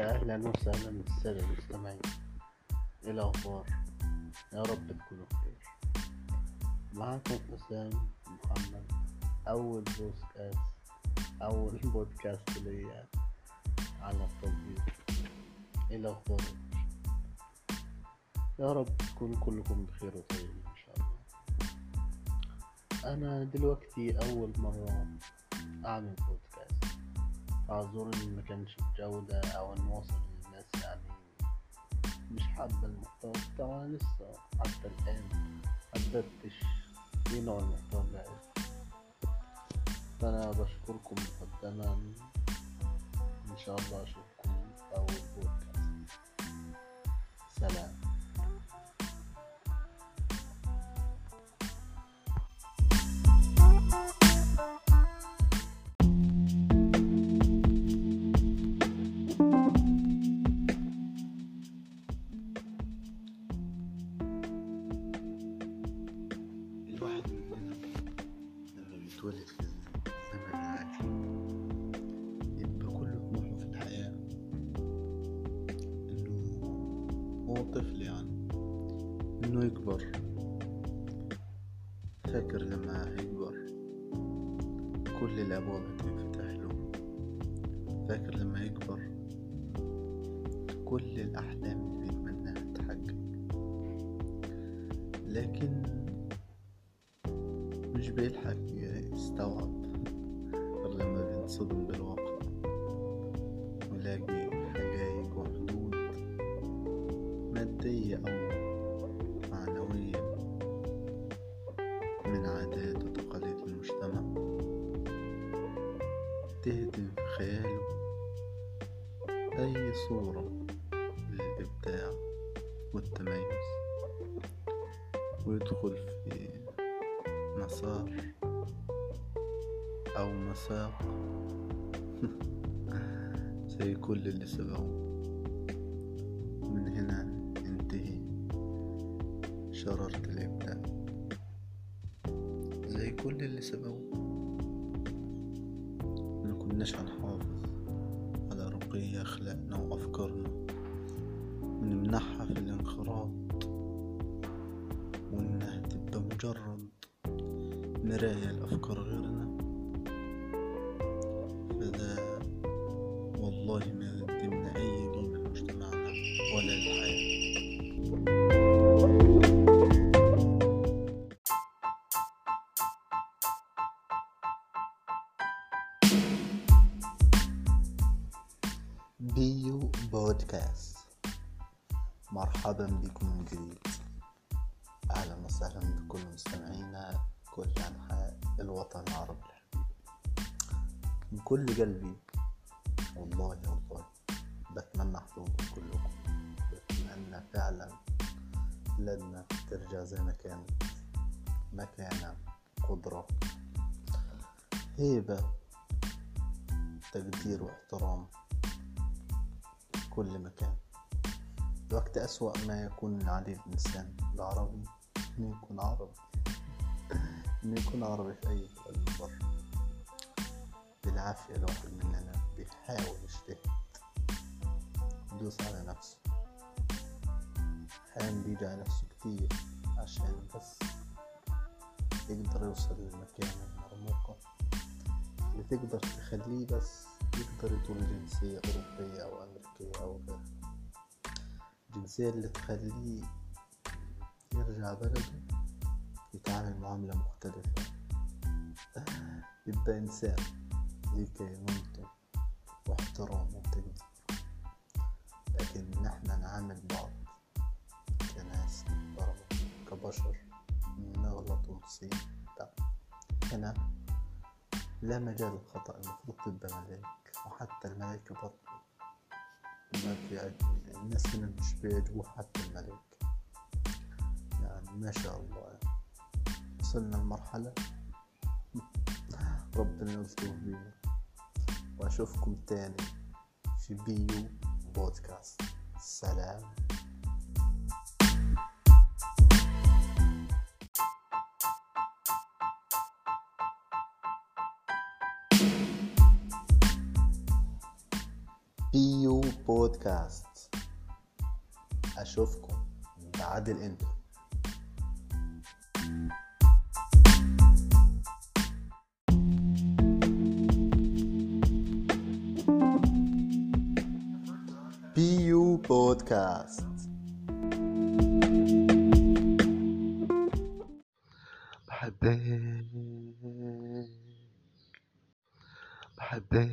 أهلا وسهلا بالسادة المستمعين إيه الأخبار يا رب تكونوا بخير. معاكم حسام محمد. أول بودكاست أول بودكاست ليا على التطبيق. إيه الأخبار يا رب تكونوا كلكم بخير وطيبين إن شاء الله. أنا دلوقتي أول مرة أعمل بودكاست اعذرني ما كانش بجودة أو إن وصل للناس يعني مش حابة المحتوى بتاعه. لسه حتى الآن محددتش إيه نوع المحتوى اللي فأنا بشكركم مقدما إن شاء الله أشوفكم في اول بيتولد في الزمن العادي يبقى كل طموحه في الحياة. إنه هو طفل يعني. إنه يكبر. فاكر لما هيكبر كل الأبواب هتنفتح له. فاكر لما يكبر؟ كل الأحلام اللي بيتمناها تتحقق لكن مش بيلحق يستوعب غير لما بينصدم بالواقع ويلاقي حقايق وحدود مادية أو معنوية من عادات وتقاليد المجتمع. تهدم في خياله أي صورة للإبداع والتميز. ويدخل في مسار أو مساق. زي كل اللي سبقوه من هنا انتهي شرارة الإبداع. زي كل اللي سبقوه ما كناش هنحافظ على رقي أخلاقنا وأفكارنا. ونمنحها في الانخراط. وإنها تبقى مجرد مراية لأفكار غيرنا فده والله ما يقدمنا أي قيمة لمجتمعنا ولا للحياة بيو بودكاست مرحبا بكم من جديد. أهلا وسهلا بكل مستمعينا. كل أنحاء الوطن العربي من كل قلبي والله والله بتمنى حضوركم كلكم بتمنى فعلا بلادنا ترجع زي ما كانت مكانة قدرة. هيبة تقدير واحترام في كل مكان. وقت أسوأ ما يكون عليه الإنسان العربي إنه يكون عربي إنه يكون عربي في أي بلد بره بالعافية الواحد مننا بيحاول يجتهد يدوس على نفسه. أحيانا بيجي على نفسه كتير عشان بس يقدر يوصل للمكانة المرموقة اللي تقدر تخليه بس يقدر يطول جنسية أوروبية أو أمريكية أو غيرها. الجنسية اللي تخليه يرجع بلده. يتعامل معاملة مختلفة. يبقى إنسان ليه كينونته واحترامه وتقدير لكن إن إحنا نعامل بعض كناس محترمة كبشر نغلط ونصيب. هنا لا مجال للخطأ المفروض تبقى ملاك وحتى الملائكة برضه. ما في الناس هنا مش بيعجبوه حتى الملائكة يعني ما شاء الله. يعني. وصلنا لمرحلة ربنا يلطف بينا. وأشوفكم تاني في بيو بودكاست. سلام. بيو بودكاست. أشوفكم بعد الإنترو. بودكاست. بحبك. بحبك.